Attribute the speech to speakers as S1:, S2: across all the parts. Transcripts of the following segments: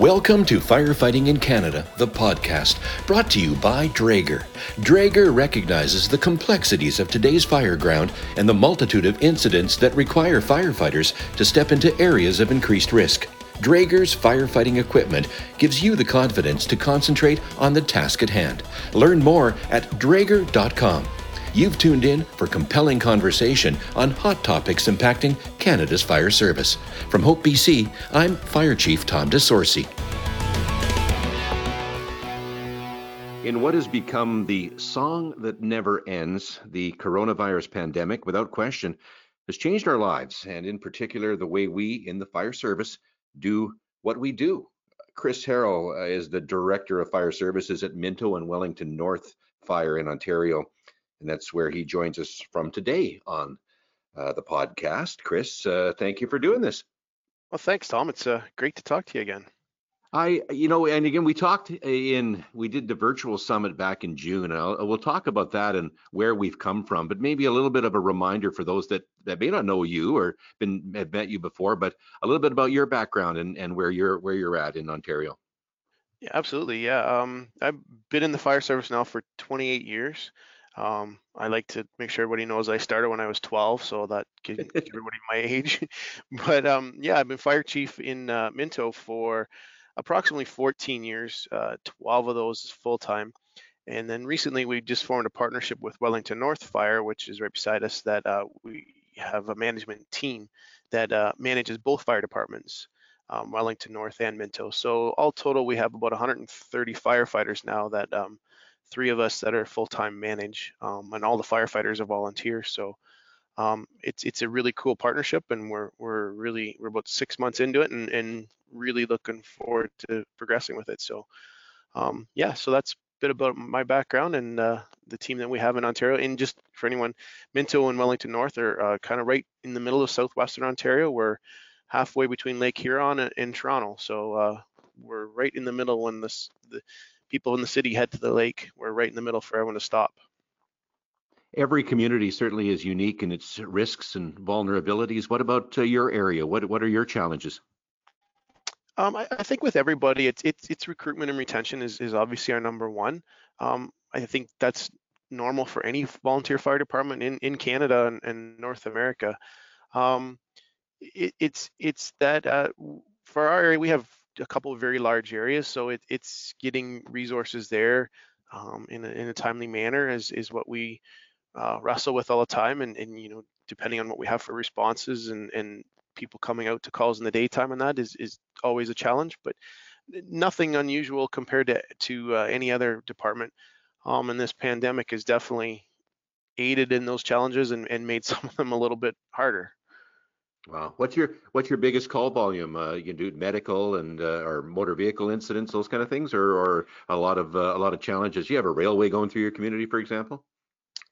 S1: Welcome to Firefighting in Canada, the podcast, brought to you by Draeger. Draeger recognizes the complexities of today's fireground and the multitude of incidents that require firefighters to step into areas of increased risk. Draeger's firefighting equipment gives you the confidence to concentrate on the task at hand. Learn more at Draeger.com. You've tuned in for compelling conversation on hot topics impacting Canada's fire service. From Hope BC, I'm Fire Chief Tom DeSorcy. In what has become the song that never ends, the coronavirus pandemic, without question, has changed our lives, and in particular, the way we in the fire service do what we do. Chris Harrow uh, is the Director of Fire Services at Minto and Wellington North Fire in Ontario and that's where he joins us from today on uh, the podcast. Chris, uh, thank you for doing this.
S2: Well, thanks, Tom. It's uh, great to talk to you again.
S1: I, you know, and again, we talked in, we did the virtual summit back in June, and I'll, we'll talk about that and where we've come from, but maybe a little bit of a reminder for those that, that may not know you or been have met you before, but a little bit about your background and, and where you're where you're at in Ontario.
S2: Yeah, absolutely. Yeah, um, I've been in the fire service now for 28 years. Um, I like to make sure everybody knows I started when I was 12, so that gives everybody my age. but um, yeah, I've been fire chief in uh, Minto for approximately 14 years, uh, 12 of those full time. And then recently we just formed a partnership with Wellington North Fire, which is right beside us, that uh, we have a management team that uh, manages both fire departments, um, Wellington North and Minto. So all total, we have about 130 firefighters now that um, three of us that are full-time manage, um, and all the firefighters are volunteers. So um, it's it's a really cool partnership, and we're we're really we're about six months into it, and and really looking forward to progressing with it. So um, yeah, so that's a bit about my background and uh, the team that we have in Ontario. And just for anyone, Minto and Wellington North are uh, kind of right in the middle of southwestern Ontario. We're halfway between Lake Huron and, and Toronto, so uh, we're right in the middle when this the people in the city head to the lake. We're right in the middle for everyone to stop.
S1: Every community certainly is unique in its risks and vulnerabilities. What about uh, your area? What what are your challenges?
S2: Um, I, I, think with everybody, it's it's it's recruitment and retention is is obviously our number one. Um, I think that's normal for any volunteer fire department in in Canada and, and North America. Um, it, it's it's that uh, for our area we have a couple of very large areas, so it, it's getting resources there um, in, a, in a timely manner is, is what we uh, wrestle with all the time. And, and, you know, depending on what we have for responses and, and people coming out to calls in the daytime and that is, is always a challenge, but nothing unusual compared to, to uh, any other department. Um, and this pandemic has definitely aided in those challenges and, and made some of them a little bit harder.
S1: Wow. What's your what's your biggest call volume? Uh, you can do medical and uh, or motor vehicle incidents, those kind of things, or or a lot of uh, a lot of challenges. You have a railway going through your community, for example.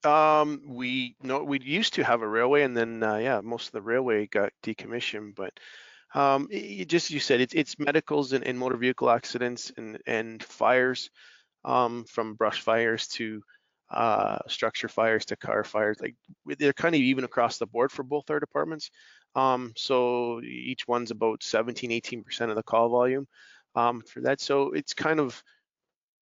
S2: Um, we no, we used to have a railway, and then uh, yeah, most of the railway got decommissioned. But um, it, just you said, it's it's medicals and, and motor vehicle accidents and and fires, um, from brush fires to uh, structure fires to car fires. Like they're kind of even across the board for both our departments. Um, so each one's about 17, 18% of the call volume um, for that. So it's kind of,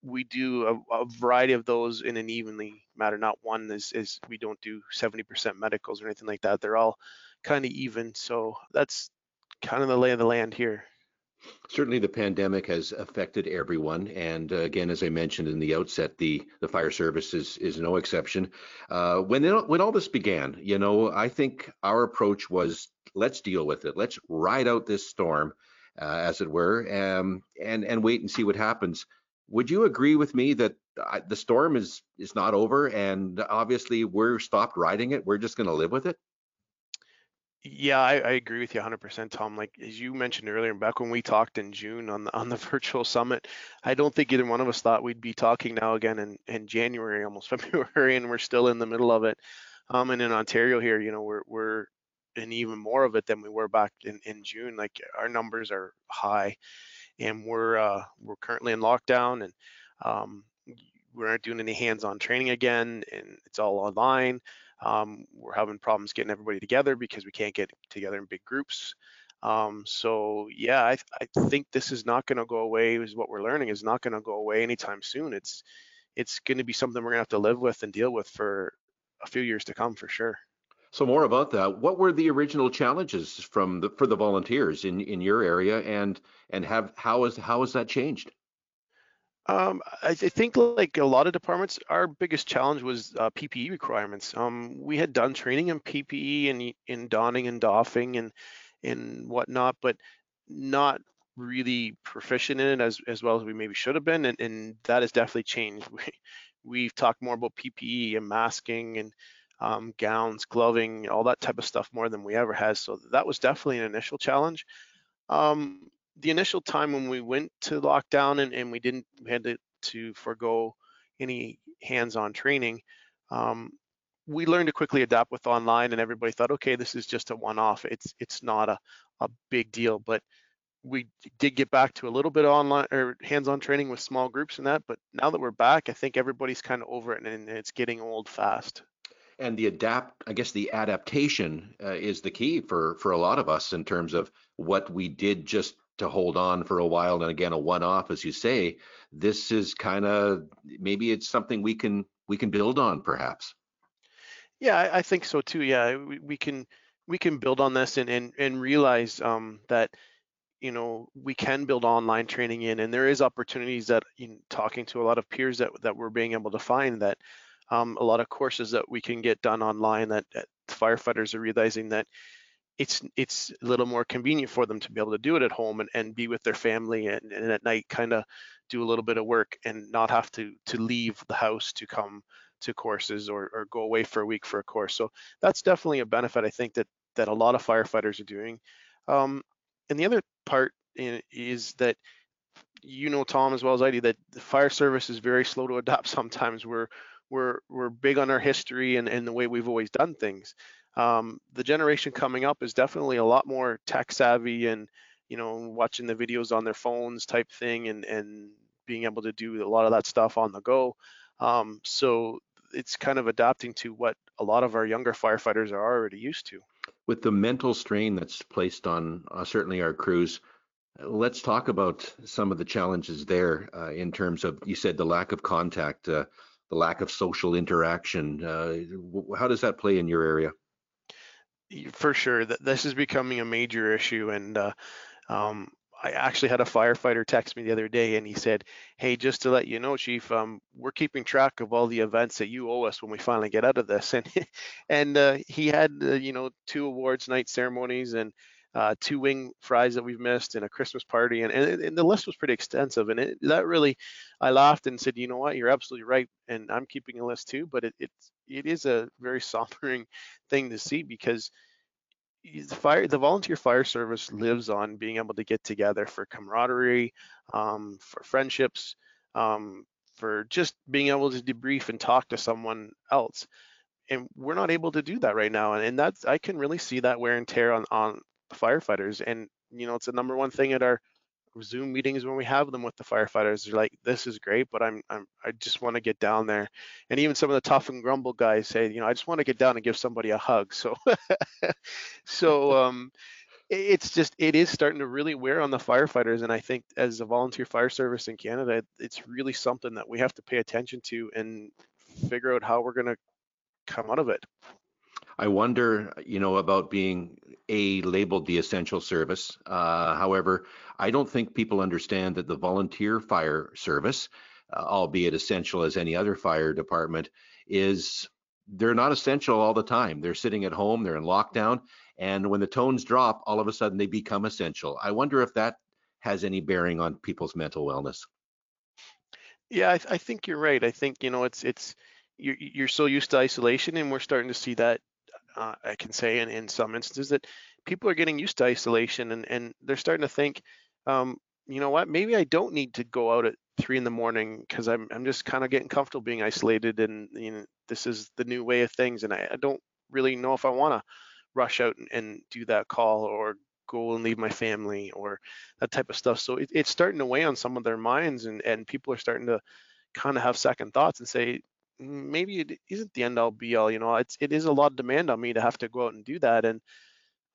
S2: we do a, a, variety of those in an evenly matter. Not one is, is we don't do 70% medicals or anything like that. They're all kind of even. So that's kind of the lay of the land here.
S1: Certainly, the pandemic has affected everyone, and uh, again, as I mentioned in the outset, the the fire service is is no exception. Uh, when it, when all this began, you know, I think our approach was let's deal with it, let's ride out this storm, uh, as it were, um, and and wait and see what happens. Would you agree with me that uh, the storm is is not over, and obviously we're stopped riding it, we're just going to live with it?
S2: Yeah, I, I agree with you 100%, Tom. Like as you mentioned earlier, back when we talked in June on the on the virtual summit, I don't think either one of us thought we'd be talking now again in, in January, almost February, and we're still in the middle of it. Um, and in Ontario here, you know, we're we're in even more of it than we were back in, in June. Like our numbers are high, and we're uh, we're currently in lockdown, and um, we aren't doing any hands-on training again, and it's all online. Um, we're having problems getting everybody together because we can't get together in big groups. Um, so yeah, I, I think this is not going to go away. Is what we're learning is not going to go away anytime soon. It's it's going to be something we're going to have to live with and deal with for a few years to come for sure.
S1: So more about that. What were the original challenges from the for the volunteers in in your area, and and have how is how has that changed?
S2: Um, I, think like a lot of departments, our biggest challenge was uh, PPE requirements. Um, we had done training in PPE and in donning and doffing and and whatnot, but not really proficient in it as as well as we maybe should have been, and, and that has definitely changed. We, we've talked more about PPE and masking and um, gowns, gloving, all that type of stuff more than we ever had. So that was definitely an initial challenge. Um, the initial time when we went to lockdown and, and we didn't we had to, to forego any hands-on training, um, we learned to quickly adapt with online and everybody thought, okay, this is just a one-off. It's it's not a, a big deal. But we did get back to a little bit of online or hands-on training with small groups and that. But now that we're back, I think everybody's kind of over it and it's getting old fast
S1: and the adapt i guess the adaptation uh, is the key for for a lot of us in terms of what we did just to hold on for a while and again a one-off as you say this is kind of maybe it's something we can we can build on perhaps.
S2: Yeah i, I think so too yeah. We, we, can we can build on this and and, and realize um, that you know we can build online training in and there is opportunities that in talking to a lot of peers that that we're being able to find that um, a lot of courses that we can get done online that, that firefighters are realizing that it's it's a little more convenient for them to be able to do it at home and, and be with their family and, and at night kind of do a little bit of work and not have to to leave the house to come to courses or, or go away for a week for a course. So that's definitely a benefit I think that that a lot of firefighters are doing. Um, and the other part is that you know Tom as well as I do that the fire service is very slow to adopt Sometimes we're we're we're big on our history and, and the way we've always done things. Um, the generation coming up is definitely a lot more tech savvy and you know watching the videos on their phones type thing and and being able to do a lot of that stuff on the go. Um, so it's kind of adapting to what a lot of our younger firefighters are already used to.
S1: With the mental strain that's placed on uh, certainly our crews let's talk about some of the challenges there uh, in terms of you said the lack of contact uh, the lack of social interaction uh, how does that play in your area
S2: for sure that this is becoming a major issue and uh, um, I actually had a firefighter text me the other day and he said, Hey, just to let you know, Chief, um, we're keeping track of all the events that you owe us when we finally get out of this. And and uh, he had, uh, you know, two awards night ceremonies and uh, two wing fries that we've missed and a Christmas party. And, and, and the list was pretty extensive. And it, that really, I laughed and said, you know what, you're absolutely right. And I'm keeping a list too, but it, it's, it is a very sombering thing to see because the fire the volunteer fire service lives on being able to get together for camaraderie um, for friendships um, for just being able to debrief and talk to someone else and we're not able to do that right now and, and that's i can really see that wear and tear on on firefighters and you know it's the number one thing at our Zoom meetings when we have them with the firefighters. They're like, "This is great, but I'm, I'm I just want to get down there." And even some of the tough and grumble guys say, "You know, I just want to get down and give somebody a hug." So, so um, it's just it is starting to really wear on the firefighters, and I think as a volunteer fire service in Canada, it's really something that we have to pay attention to and figure out how we're going to come out of it.
S1: I wonder, you know, about being a labeled the essential service. Uh, however, I don't think people understand that the volunteer fire service, uh, albeit essential as any other fire department, is they're not essential all the time. They're sitting at home, they're in lockdown, and when the tones drop, all of a sudden they become essential. I wonder if that has any bearing on people's mental wellness.
S2: Yeah, I, I think you're right. I think you know it's it's you're, you're so used to isolation, and we're starting to see that uh, I can say in, in some instances that people are getting used to isolation and, and they're starting to think, um, you know what, maybe I don't need to go out at three in the morning because I'm, I'm just kind of getting comfortable being isolated and you know, this is the new way of things. And I, I don't really know if I want to rush out and, and, do that call or go and leave my family or that type of stuff. So it, it's starting to weigh on some of their minds and, and people are starting to kind of have second thoughts and say, maybe it isn't the end all be all. You know, it's it is a lot of demand on me to have to go out and do that. And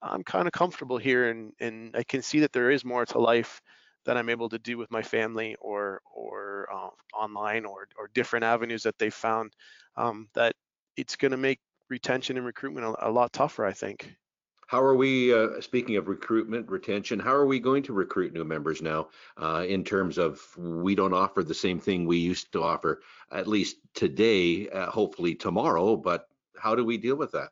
S2: I'm kind of comfortable here and and I can see that there is more to life that I'm able to do with my family or or uh, online or or different avenues that they found um, that it's going to make retention and recruitment a, a, lot tougher I think.
S1: How are we, uh, speaking of recruitment, retention, how are we going to recruit new members now uh, in terms of we don't offer the same thing we used to offer, at least today, uh, hopefully tomorrow, but how do we deal with that?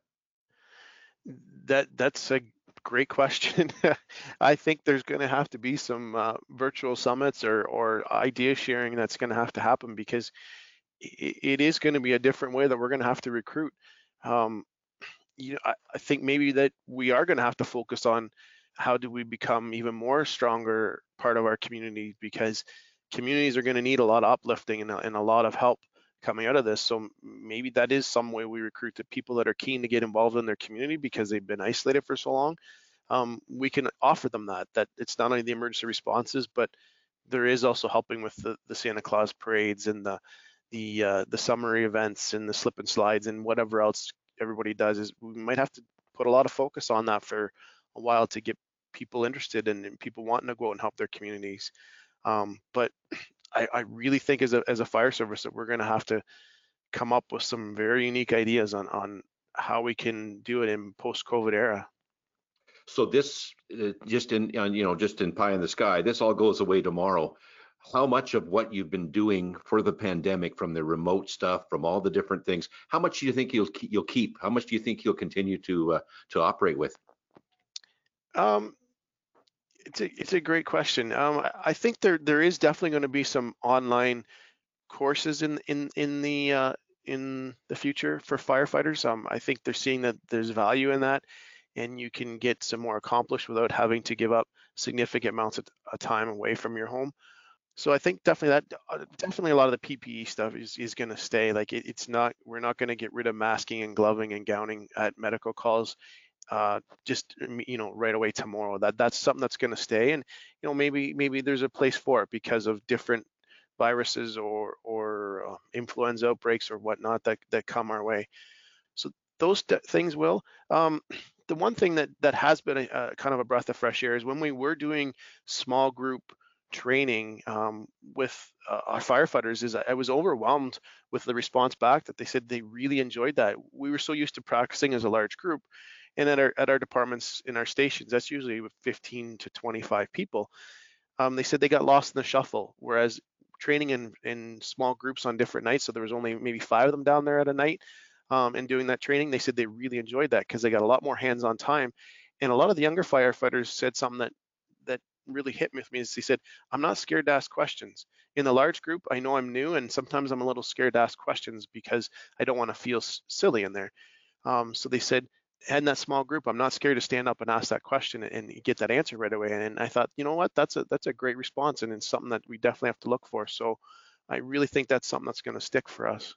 S2: That That's a great question. I think there's going to have to be some uh, virtual summits or, or idea sharing that's going to have to happen because it, is going to be a different way that we're going to have to recruit. Um, you know, I, I think maybe that we are going to have to focus on how do we become even more stronger part of our community because communities are going to need a lot of uplifting and a, and a lot of help coming out of this. So maybe that is some way we recruit the people that are keen to get involved in their community because they've been isolated for so long. Um, we can offer them that, that it's not only the emergency responses, but there is also helping with the, the Santa Claus parades and the the uh, the summary events and the slip and slides and whatever else everybody does is we might have to put a lot of focus on that for a while to get people interested and, people wanting to go out and help their communities. Um, but I, I really think as a as a fire service that we're going to have to come up with some very unique ideas on on how we can do it in post-COVID era.
S1: So this uh, just in you know just in pie in the sky, this all goes away tomorrow. How much of what you've been doing for the pandemic, from the remote stuff, from all the different things, how much do you think you'll you'll keep? How much do you think you'll continue to uh, to operate with?
S2: Um, it's a it's a great question. Um, I think there there is definitely going to be some online courses in in in the uh, in the future for firefighters. Um, I think they're seeing that there's value in that, and you can get some more accomplished without having to give up significant amounts of, of time away from your home. So I think definitely that uh, definitely a lot of the PPE stuff is is going to stay. Like it, it's not we're not going to get rid of masking and gloving and gowning at medical calls uh, just you know right away tomorrow. That that's something that's going to stay, and you know maybe maybe there's a place for it because of different viruses or or uh, influenza outbreaks or whatnot that that come our way. So those things will. Um, the one thing that that has been a, a, kind of a breath of fresh air is when we were doing small group training um, with uh, our firefighters is I was overwhelmed with the response back that they said they really enjoyed that. We were so used to practicing as a large group and at our at our departments in our stations, that's usually 15 to 25 people. Um, they said they got lost in the shuffle, whereas training in in small groups on different nights, so there was only maybe five of them down there at a night, um, and doing that training, they said they really enjoyed that because they got a lot more hands-on time. And a lot of the younger firefighters said something that that really hit me with me is he said, I'm not scared to ask questions. In the large group, I know I'm new and sometimes I'm a little scared to ask questions because I don't want to feel silly in there. Um, so they said in that small group, I'm not scared to stand up and ask that question and get that answer right away. And I thought, you know what, that's a that's a great response, and it's something that we definitely have to look for. So I really think that's something that's going to stick for us.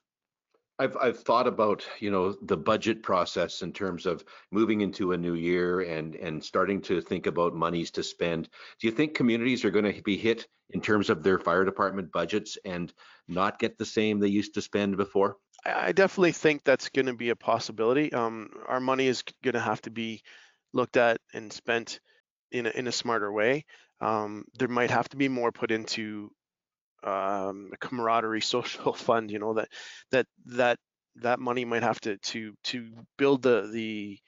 S1: I've I've thought about you know the budget process in terms of moving into a new year and and starting to think about monies to spend. Do you think communities are going to be hit in terms of their fire department budgets and not get the same they used to spend before?
S2: I definitely think that's going to be a possibility. Um, our money is going to have to be looked at and spent in a, in a smarter way. Um, there might have to be more put into um, camaraderie social fund. You know that that that that money might have to to to build the the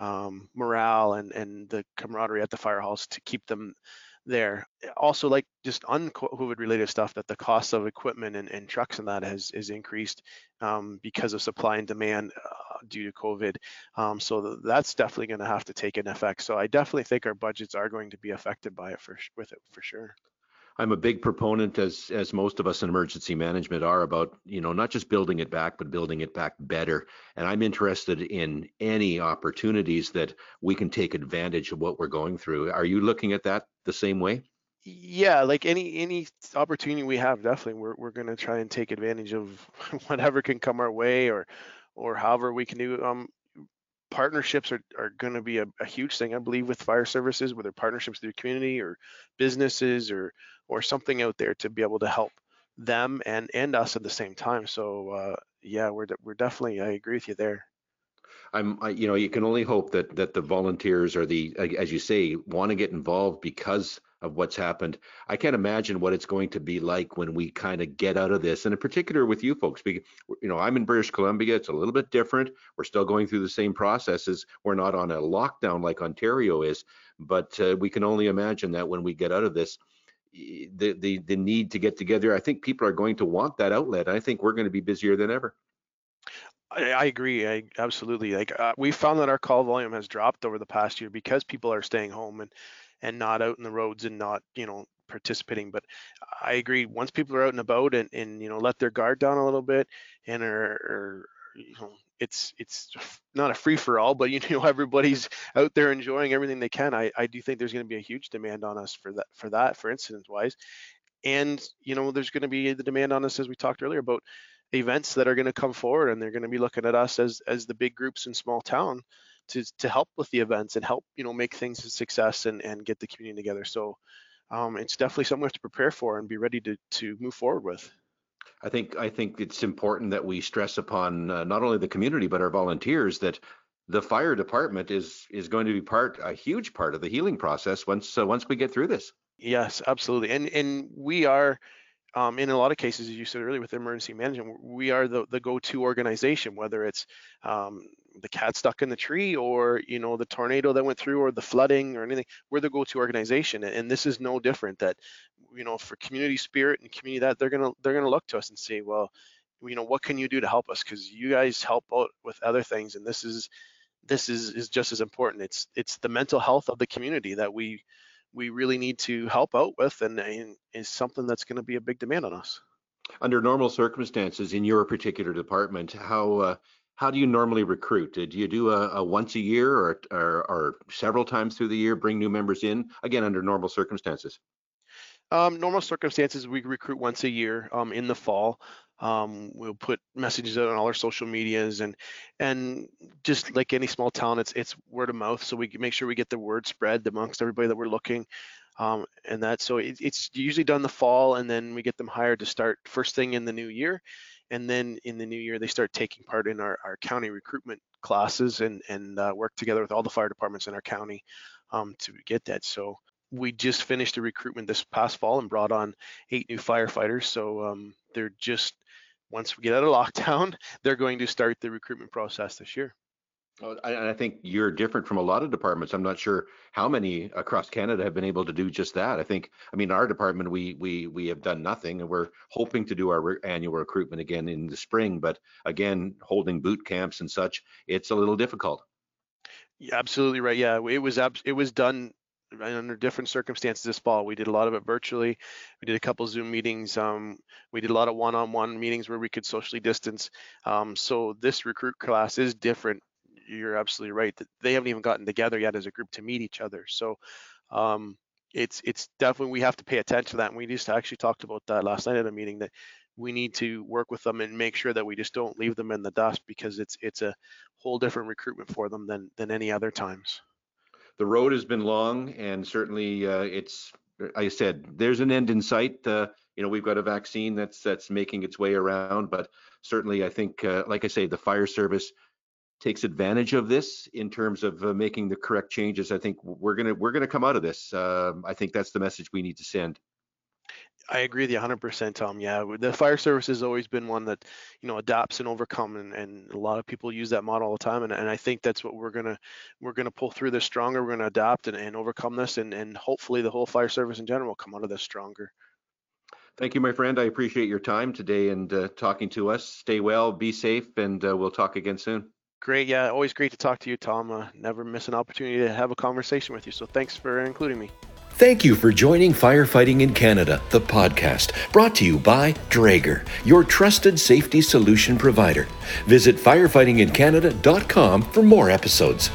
S2: um, morale and and the camaraderie at the firehouse to keep them there. Also, like just un-COVID related stuff, that the cost of equipment and, and trucks and that has is increased um, because of supply and demand uh, due to COVID. Um, so that's definitely going to have to take an effect. So I definitely think our budgets are going to be affected by it for with it for sure.
S1: I'm a big proponent, as as most of us in emergency management are, about you know not just building it back, but building it back better. And I'm interested in any opportunities that we can take advantage of what we're going through. Are you looking at that the same way?
S2: Yeah, like any any opportunity we have, definitely we're we're gonna try and take advantage of whatever can come our way, or or however we can do. Um, partnerships are, are going to be a, a, huge thing, I believe, with fire services, whether partnerships with through community or businesses or or something out there to be able to help them and and us at the same time. So uh, yeah, we're we're definitely I agree with you there.
S1: I'm, I, you know, you can only hope that that the volunteers or the, as you say, want to get involved because of what's happened. I can't imagine what it's going to be like when we kind of get out of this, and in particular with you folks. Because you know, I'm in British Columbia. It's a little bit different. We're still going through the same processes. We're not on a lockdown like Ontario is, but uh, we can only imagine that when we get out of this, the the the need to get together. I think people are going to want that outlet. I think we're going to be busier than ever.
S2: I, agree. I absolutely like. Uh, we found that our call volume has dropped over the past year because people are staying home and and not out in the roads and not you know participating. But I agree. Once people are out and about and and you know let their guard down a little bit and are, are you know it's it's not a free for all, but you know everybody's out there enjoying everything they can. I, I do think there's going to be a huge demand on us for that for that for incidents wise, and you know there's going to be the demand on us as we talked earlier about events that are going to come forward and they're going to be looking at us as as the big groups in small town to to help with the events and help you know make things a success and and get the community together. So um, it's definitely something we have to prepare for and be ready to to move forward with.
S1: I think I think it's important that we stress upon uh, not only the community but our volunteers that the fire department is is going to be part a huge part of the healing process once uh, once we get through this.
S2: Yes, absolutely, and and we are um, in a lot of cases, as you said earlier, with emergency management, we are the, the go-to organization, whether it's um, the cat stuck in the tree or you know the tornado that went through or the flooding or anything. We're the go-to organization, and this is no different. That you know for community spirit and community that they're gonna they're gonna look to us and say, well, you know what can you do to help us? Because you guys help out with other things, and this is this is is just as important. It's it's the mental health of the community that we we really need to help out with and, and is something that's going to be a big demand on us.
S1: Under normal circumstances in your particular department, how uh, how do you normally recruit? Do you do a, a once a year or, or, or several times through the year, bring new members in again under normal circumstances?
S2: Um, normal circumstances, we recruit once a year um, in the fall. Um, we'll put messages out on all our social medias and and just like any small town, it's it's word of mouth. So we make sure we get the word spread amongst everybody that we're looking. Um, and that so it, it's usually done the fall, and then we get them hired to start first thing in the new year, and then in the new year they start taking part in our, our county recruitment classes and and uh, work together with all the fire departments in our county um, to get that. So we just finished a recruitment this past fall and brought on eight new firefighters. So um, they're just once we get out of lockdown, they're going to start the recruitment process this year.
S1: Oh, I, I think you're different from a lot of departments. I'm not sure how many across Canada have been able to do just that. I think, I mean, our department, we we we have done nothing, and we're hoping to do our re- annual recruitment again in the spring. But again, holding boot camps and such, it's a little difficult.
S2: Yeah, absolutely right. Yeah, it was it was done under different circumstances this fall. We did a lot of it virtually. We did a couple Zoom meetings. Um, we did a lot of one-on-one meetings where we could socially distance. Um, so this recruit class is different. You're absolutely right that they haven't even gotten together yet as a group to meet each other. So um, it's it's definitely we have to pay attention to that. And we just actually talked about that last night at a meeting that we need to work with them and make sure that we just don't leave them in the dust because it's it's a whole different recruitment for them than than any other times
S1: the road has been long, and certainly uh, it's. I said there's an end in sight. Uh, you know, we've got a vaccine that's that's making its way around, but certainly, I think, uh, like I say, the fire service takes advantage of this in terms of uh, making the correct changes. I think we're gonna we're gonna come out of this. Um, I think that's the message we need to send.
S2: I agree with you 100%, Tom. Yeah, the fire service has always been one that, you know, adapts and overcome, and, and a lot of people use that model all the time. And, and I think that's what we're gonna we're gonna pull through this stronger. We're gonna adapt and, and overcome this, and and hopefully the whole fire service in general will come out of this stronger.
S1: Thank you, my friend. I appreciate your time today and uh, talking to us. Stay well, be safe, and uh, we'll talk again soon.
S2: Great. Yeah, always great to talk to you, Tom. Uh, never miss an opportunity to have a conversation with you. So thanks for including me.
S1: Thank you for joining Firefighting in Canada, the podcast, brought to you by Draeger, your trusted safety solution provider. Visit firefightingincanada.com for more episodes.